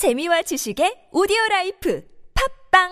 재미와 지식의 오디오 life 팟빵!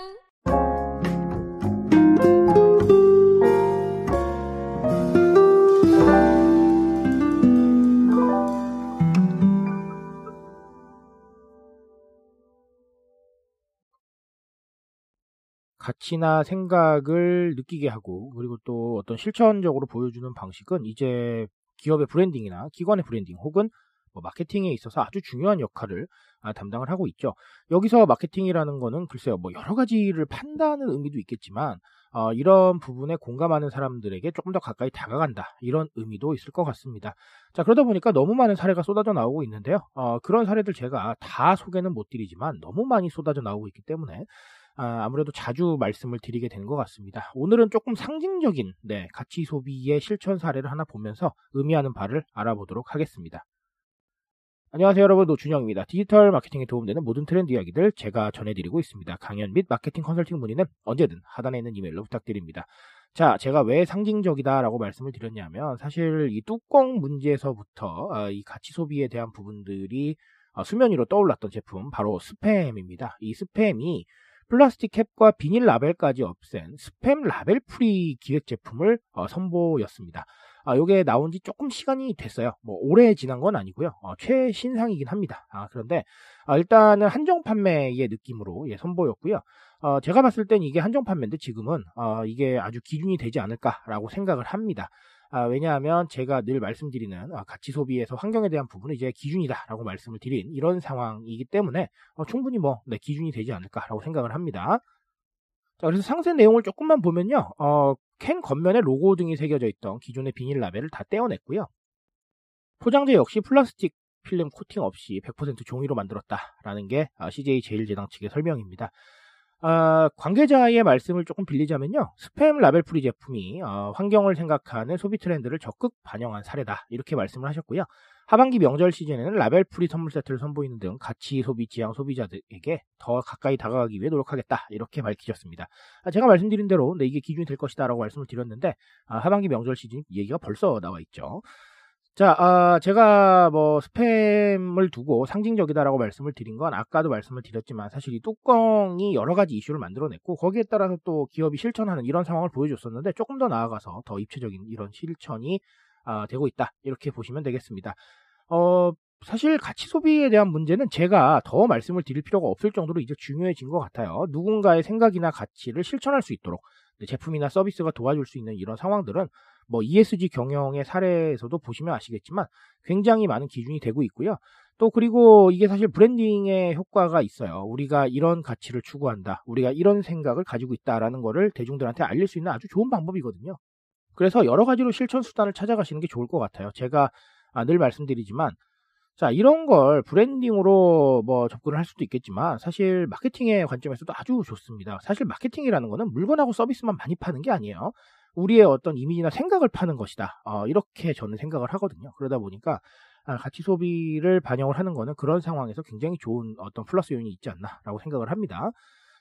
가치나 생각을 느끼게 하고 그리고 또 어떤 실천적으로 보여주는 방식은 이제 기업의 branding이나 기관의 브랜딩 혹은 뭐 마케팅에 있어서 아주 중요한 역할을 아, 담당을 하고 있죠. 여기서 마케팅이라는 거는 글쎄요, 뭐 여러 가지를 판다는 의미도 있겠지만 어, 이런 부분에 공감하는 사람들에게 조금 더 가까이 다가간다 이런 의미도 있을 것 같습니다. 자 그러다 보니까 너무 많은 사례가 쏟아져 나오고 있는데요. 어, 그런 사례들 제가 다 소개는 못 드리지만 너무 많이 쏟아져 나오고 있기 때문에 아, 아무래도 자주 말씀을 드리게 된 것 같습니다. 오늘은 조금 상징적인 네, 가치 소비의 실천 사례를 하나 보면서 의미하는 바를 알아보도록 하겠습니다. 안녕하세요 여러분 노준영입니다. 디지털 마케팅에 도움되는 모든 트렌드 이야기들 제가 전해드리고 있습니다. 강연 및 마케팅 컨설팅 문의는 언제든 하단에 있는 이메일로 부탁드립니다. 자, 제가 왜 상징적이다라고 말씀을 드렸냐면 사실 이 뚜껑 문제에서부터 아, 이 가치 소비에 대한 부분들이 아, 수면 위로 떠올랐던 제품 바로 스팸입니다. 이 스팸이 플라스틱 캡과 비닐 라벨까지 없앤 스팸 라벨 프리 기획 제품을 어, 선보였습니다. 아, 요게 나온 지 조금 시간이 됐어요. 뭐, 오래 지난 건 아니고요. 어, 최신상이긴 합니다. 아, 그런데, 아, 일단은 한정 판매의 느낌으로 예, 선보였고요. 어, 제가 봤을 땐 이게 한정 판매인데 지금은, 어, 이게 아주 기준이 되지 않을까라고 생각을 합니다. 아, 왜냐하면 제가 늘 말씀드리는 아, 가치 소비에서 환경에 대한 부분은 이제 기준이다라고 말씀을 드린 이런 상황이기 때문에 어, 충분히 뭐 네, 기준이 되지 않을까라고 생각을 합니다. 자, 그래서 상세 내용을 조금만 보면요. 어, 캔 겉면에 로고 등이 새겨져 있던 기존의 비닐 라벨을 다 떼어냈고요. 포장재 역시 플라스틱 필름 코팅 없이 100% 종이로 만들었다라는 게 CJ 제일제당 측의 설명입니다. 어, 관계자의 말씀을 조금 빌리자면요. 스팸 라벨 프리 제품이 어, 환경을 생각하는 소비 트렌드를 적극 반영한 사례다. 이렇게 말씀을 하셨고요. 하반기 명절 시즌에는 라벨 프리 선물 세트를 선보이는 등 가치 소비 지향 소비자들에게 더 가까이 다가가기 위해 노력하겠다. 이렇게 밝히셨습니다. 아, 제가 말씀드린 대로 네, 이게 기준이 될 것이다 라고 말씀을 드렸는데 아, 하반기 명절 시즌 얘기가 벌써 나와 있죠. 자, 아, 제가 뭐 스팸을 두고 상징적이다라고 말씀을 드린 건 아까도 말씀을 드렸지만 사실 이 뚜껑이 여러 가지 이슈를 만들어냈고 거기에 따라서 또 기업이 실천하는 이런 상황을 보여줬었는데 조금 더 나아가서 더 입체적인 이런 실천이 아, 되고 있다 이렇게 보시면 되겠습니다. 어, 사실 가치 소비에 대한 문제는 제가 더 말씀을 드릴 필요가 없을 정도로 이제 중요해진 것 같아요. 누군가의 생각이나 가치를 실천할 수 있도록 제품이나 서비스가 도와줄 수 있는 이런 상황들은 뭐 ESG 경영의 사례에서도 보시면 아시겠지만 굉장히 많은 기준이 되고 있고요. 또 그리고 이게 사실 브랜딩의 효과가 있어요. 우리가 이런 가치를 추구한다. 우리가 이런 생각을 가지고 있다라는 거를 대중들한테 알릴 수 있는 아주 좋은 방법이거든요. 그래서 여러 가지로 실천 수단을 찾아가시는 게 좋을 것 같아요. 제가 아, 늘 말씀드리지만 자, 이런 걸 브랜딩으로 뭐 접근을 할 수도 있겠지만 사실 마케팅의 관점에서도 아주 좋습니다. 사실 마케팅이라는 거는 물건하고 서비스만 많이 파는 게 아니에요. 우리의 어떤 이미지나 생각을 파는 것이다. 어, 이렇게 저는 생각을 하거든요. 그러다 보니까 아, 가치 소비를 반영을 하는 거는 그런 상황에서 굉장히 좋은 어떤 플러스 요인이 있지 않나라고 생각을 합니다.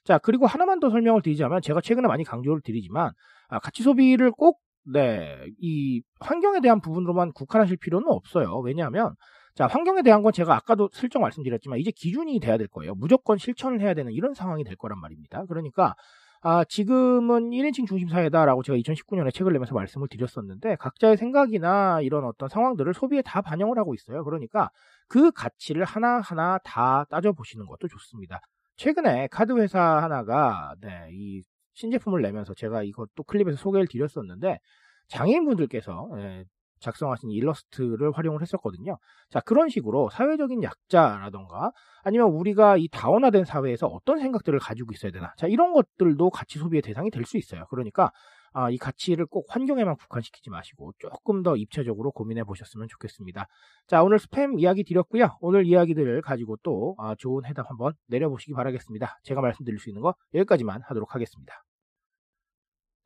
자, 그리고 하나만 더 설명을 드리자면 제가 최근에 많이 강조를 드리지만 아, 가치 소비를 꼭 네, 이 환경에 대한 부분으로만 국한하실 필요는 없어요. 왜냐하면 자, 환경에 대한 건 제가 아까도 슬쩍 말씀드렸지만 이제 기준이 돼야 될 거예요. 무조건 실천을 해야 되는 이런 상황이 될 거란 말입니다. 그러니까 아, 지금은 1인칭 중심 사회다라고 제가 2019년에 책을 내면서 말씀을 드렸었는데 각자의 생각이나 이런 어떤 상황들을 소비에 다 반영을 하고 있어요. 그러니까 그 가치를 하나하나 다 따져보시는 것도 좋습니다. 최근에 카드 회사 하나가 네, 이 신제품을 내면서 제가 이것도 클립에서 소개를 드렸었는데 장애인분들께서 예, 작성하신 일러스트를 활용을 했었거든요. 자, 그런 식으로 사회적인 약자라던가 아니면 우리가 이 다원화된 사회에서 어떤 생각들을 가지고 있어야 되나. 자, 이런 것들도 가치 소비의 대상이 될 수 있어요. 그러니까 아, 이 가치를 꼭 환경에만 국한시키지 마시고 조금 더 입체적으로 고민해 보셨으면 좋겠습니다. 자, 오늘 스팸 이야기 드렸고요. 오늘 이야기들을 가지고 또 아, 좋은 해답 한번 내려보시기 바라겠습니다. 제가 말씀드릴 수 있는 거 여기까지만 하도록 하겠습니다.